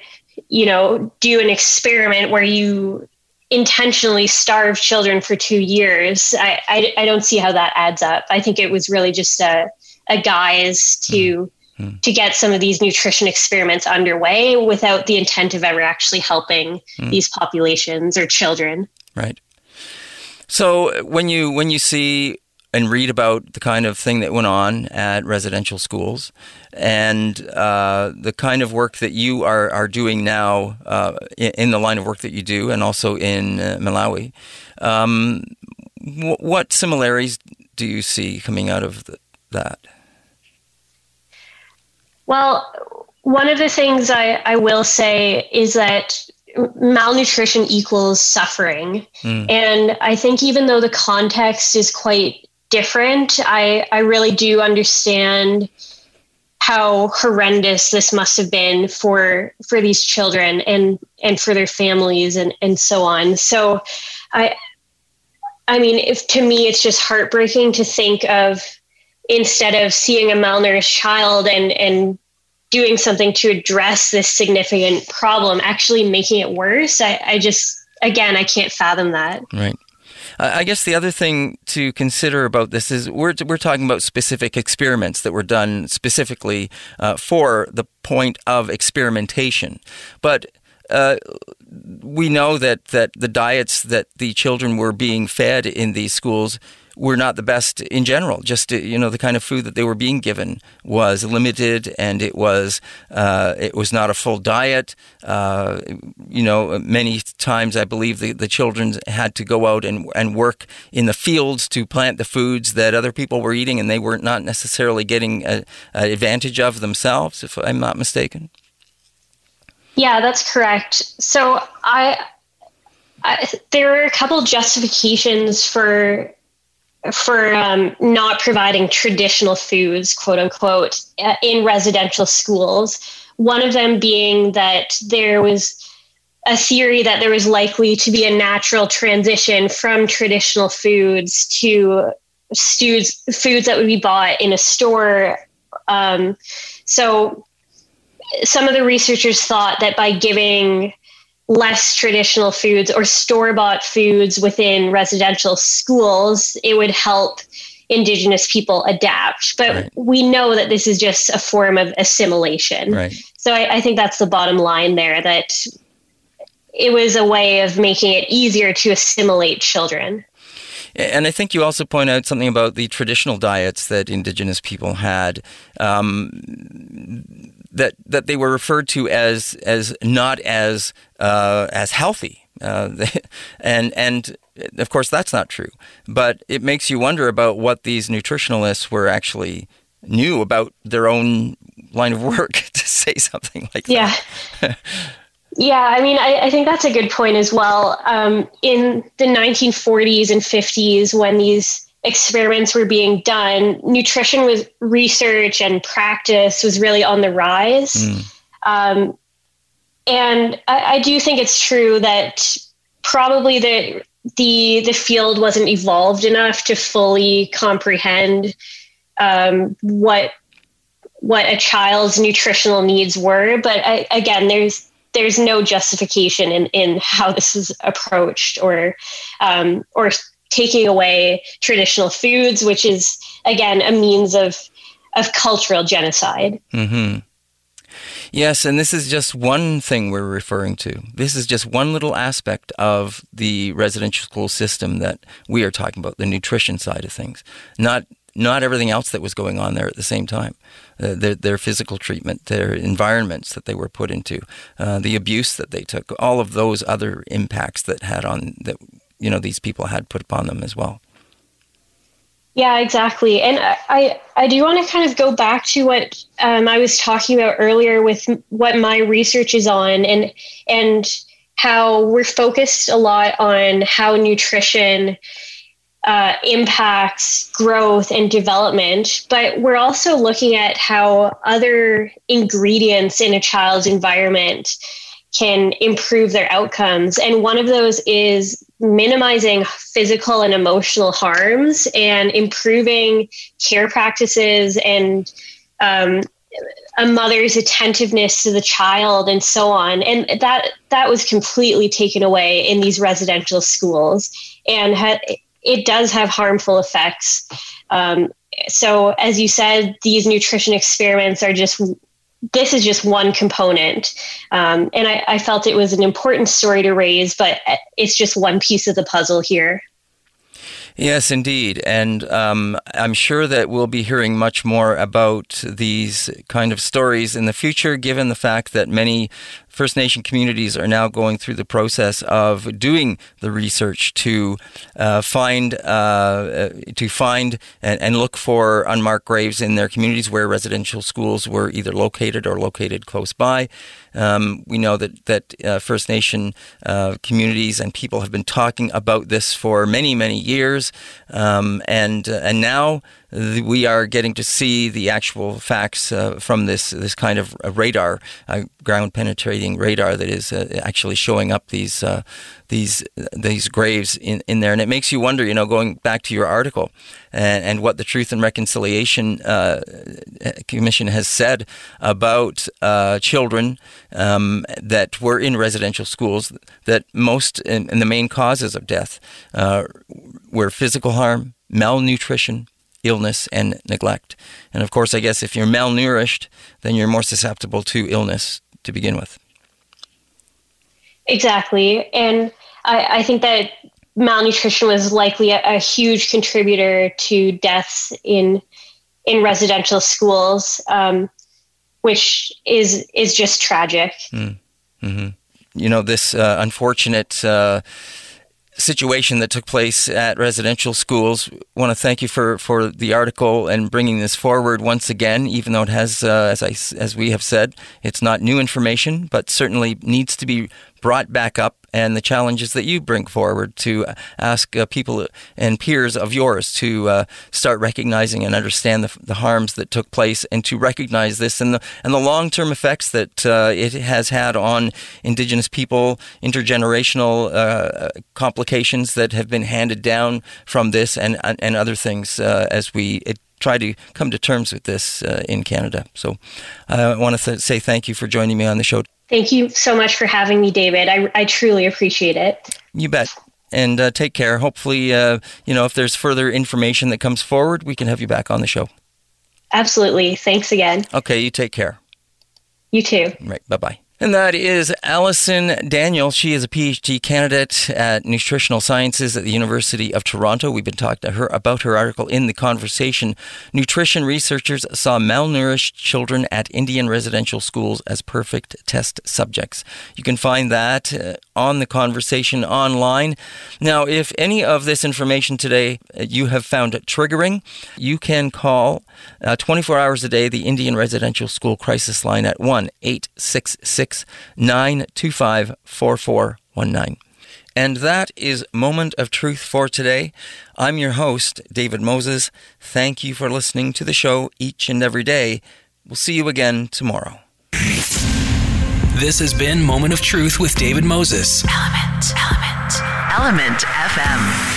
you know, do an experiment where you intentionally starve children for two years, I, I, I, don't see how that adds up. I think it was really just a, a guise to mm. to get some of these nutrition experiments underway without the intent of ever actually helping mm. these populations or children. Right. So when you when you see and read about the kind of thing that went on at residential schools and uh, the kind of work that you are, are doing now uh, in, in, the line of work that you do and also in uh, Malawi. Um, w- what similarities do you see coming out of the, that? Well, one of the things I, I will say is that malnutrition equals suffering. Mm. And I think even though the context is quite different. I, I really do understand how horrendous this must have been for for these children and and for their families and and so on. So I I mean if to me it's just heartbreaking to think of instead of seeing a malnourished child and and doing something to address this significant problem actually making it worse I, I just again i can't fathom that right I guess the other thing to consider about this is we're, we're talking about specific experiments that were done specifically uh, for the point of experimentation. But uh, we know that, that the diets that the children were being fed in these schools were not the best in general. Just you know, the kind of food that they were being given was limited, and it was uh, it was not a full diet. Uh, you know, many times I believe the, the children had to go out and and work in the fields to plant the foods that other people were eating, and they were not necessarily getting a, a advantage of themselves, if I'm not mistaken. Yeah, that's correct. So I, I there are a couple justifications for for um, not providing traditional foods, quote unquote, uh, in residential schools. One of them being that there was a theory that there was likely to be a natural transition from traditional foods to foods foods that would be bought in a store. Um, so, some of the researchers thought that by giving less traditional foods or store bought foods within residential schools, it would help indigenous people adapt. But right. we know that this is just a form of assimilation. Right. So I, I think that's the bottom line there that it was a way of making it easier to assimilate children. And I think you also point out something about the traditional diets that Indigenous people had. Um, that that they were referred to as as not as uh, as healthy, uh, and and of course that's not true. But it makes you wonder about what these nutritionalists were actually knew about their own line of work to say something like yeah. that. Yeah, Yeah, I mean, I, I, think that's a good point as well. Um, in the 1940s and 50s, when these experiments were being done, nutrition was research and practice was really on the rise. Mm. Um, and I, I, do think it's true that probably the the the field wasn't evolved enough to fully comprehend um, what what a child's nutritional needs were. But I, again, there's there's no justification in, in how this is approached or um, or taking away traditional foods, which is again a means of of cultural genocide. Mm-hmm. Yes, and this is just one thing we're referring to. This is just one little aspect of the residential school system that we are talking about, the nutrition side of things. Not not everything else that was going on there at the same time. Uh, their, their, physical treatment, their environments that they were put into, uh, the abuse that they took, all of those other impacts that had on that you know these people had put upon them as well. Yeah, exactly. And I, I do want to kind of go back to what um, I was talking about earlier with what my research is on, and and how we're focused a lot on how nutrition uh, impacts growth and development, but we're also looking at how other ingredients in a child's environment can improve their outcomes. And one of those is minimizing physical and emotional harms and improving care practices and um, a mother's attentiveness to the child and so on. And that that was completely taken away in these residential schools and ha- it does have harmful effects. Um, so as you said these nutrition experiments are just this is just one component. Um, and I, I, felt it was an important story to raise, but it's just one piece of the puzzle here. Yes, indeed. And um, I'm sure that we'll be hearing much more about these kind of stories in the future, given the fact that many First Nation communities are now going through the process of doing the research to uh, find uh, to find and, and, look for unmarked graves in their communities where residential schools were either located or located close by. Um, we know that that uh, First Nation uh, communities and people have been talking about this for many many years, um, and uh, and now we are getting to see the actual facts uh, from this this kind of radar, uh, ground penetrating radar that is uh, actually showing up these uh, these these graves in, in there, and it makes you wonder. You know, going back to your article and, and what the Truth and Reconciliation uh, Commission has said about uh, children um, that were in residential schools, that most and, and the main causes of death were physical harm, malnutrition illness and neglect. And of course, I guess if you're malnourished, then you're more susceptible to illness to begin with. Exactly. And I, I think that malnutrition was likely a, a, huge contributor to deaths in in residential schools, um, which is is just tragic. Mm. Mm-hmm. You know, this uh, unfortunate. Uh, situation that took place at residential schools. Want to thank you for, for the article and bringing this forward once again, even though it has, uh, as, I, as we have said, it's not new information, but certainly needs to be brought back up and the challenges that you bring forward to ask uh, people and peers of yours to uh, start recognizing and understand the, the, harms that took place and to recognize this and the, and the long term effects that uh, it has had on Indigenous people, intergenerational uh, complications that have been handed down from this and, and other things uh, as we it, try to come to terms with this uh, in Canada. So I want to th- say thank you for joining me on the show. Thank you so much for having me, David. I, I truly appreciate it. You bet. And uh, take care. Hopefully, uh, you know, if there's further information that comes forward, we can have you back on the show. Absolutely. Thanks again. Okay, you take care. You too. Right. Bye bye. And that is Allison Daniel. She is a PhD candidate at nutritional sciences at the University of Toronto. We've been talking to her about her article in the conversation. Nutrition researchers saw malnourished children at Indian residential schools as perfect test subjects. You can find that uh, on the conversation online. Now, if any of this information today uh, you have found triggering, you can call uh, 24 hours a day the Indian residential school crisis line at 1 866 925 4419. And that is Moment of Truth for today. I'm your host, David Moses. Thank you for listening to the show each and every day. We'll see you again tomorrow. This has been Moment of Truth with David Moses. Element, Element, Element FM.